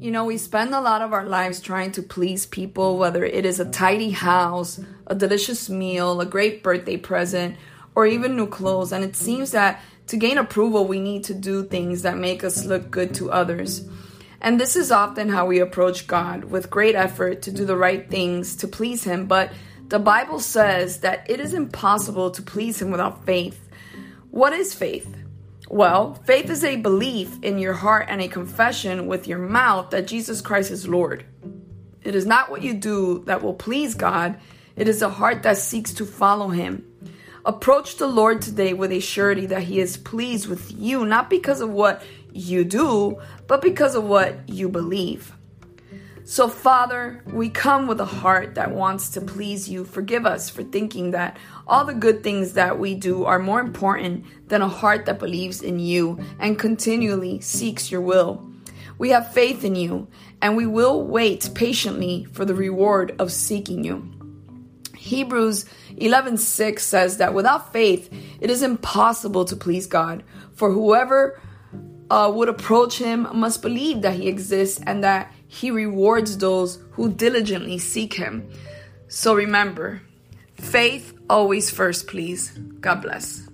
You know, we spend a lot of our lives trying to please people, whether it is a tidy house, a delicious meal, a great birthday present, or even new clothes. And it seems that to gain approval, we need to do things that make us look good to others. And this is often how we approach God with great effort to do the right things to please Him. But the Bible says that it is impossible to please Him without faith. What is faith? Well, faith is a belief in your heart and a confession with your mouth that Jesus Christ is Lord. It is not what you do that will please God, it is a heart that seeks to follow Him. Approach the Lord today with a surety that He is pleased with you, not because of what you do, but because of what you believe. So, Father, we come with a heart that wants to please you. Forgive us for thinking that all the good things that we do are more important than a heart that believes in you and continually seeks your will. We have faith in you, and we will wait patiently for the reward of seeking you. Hebrews 11:6 says that without faith it is impossible to please God, for whoever uh, would approach him must believe that he exists and that he rewards those who diligently seek him. So remember, faith always first, please. God bless.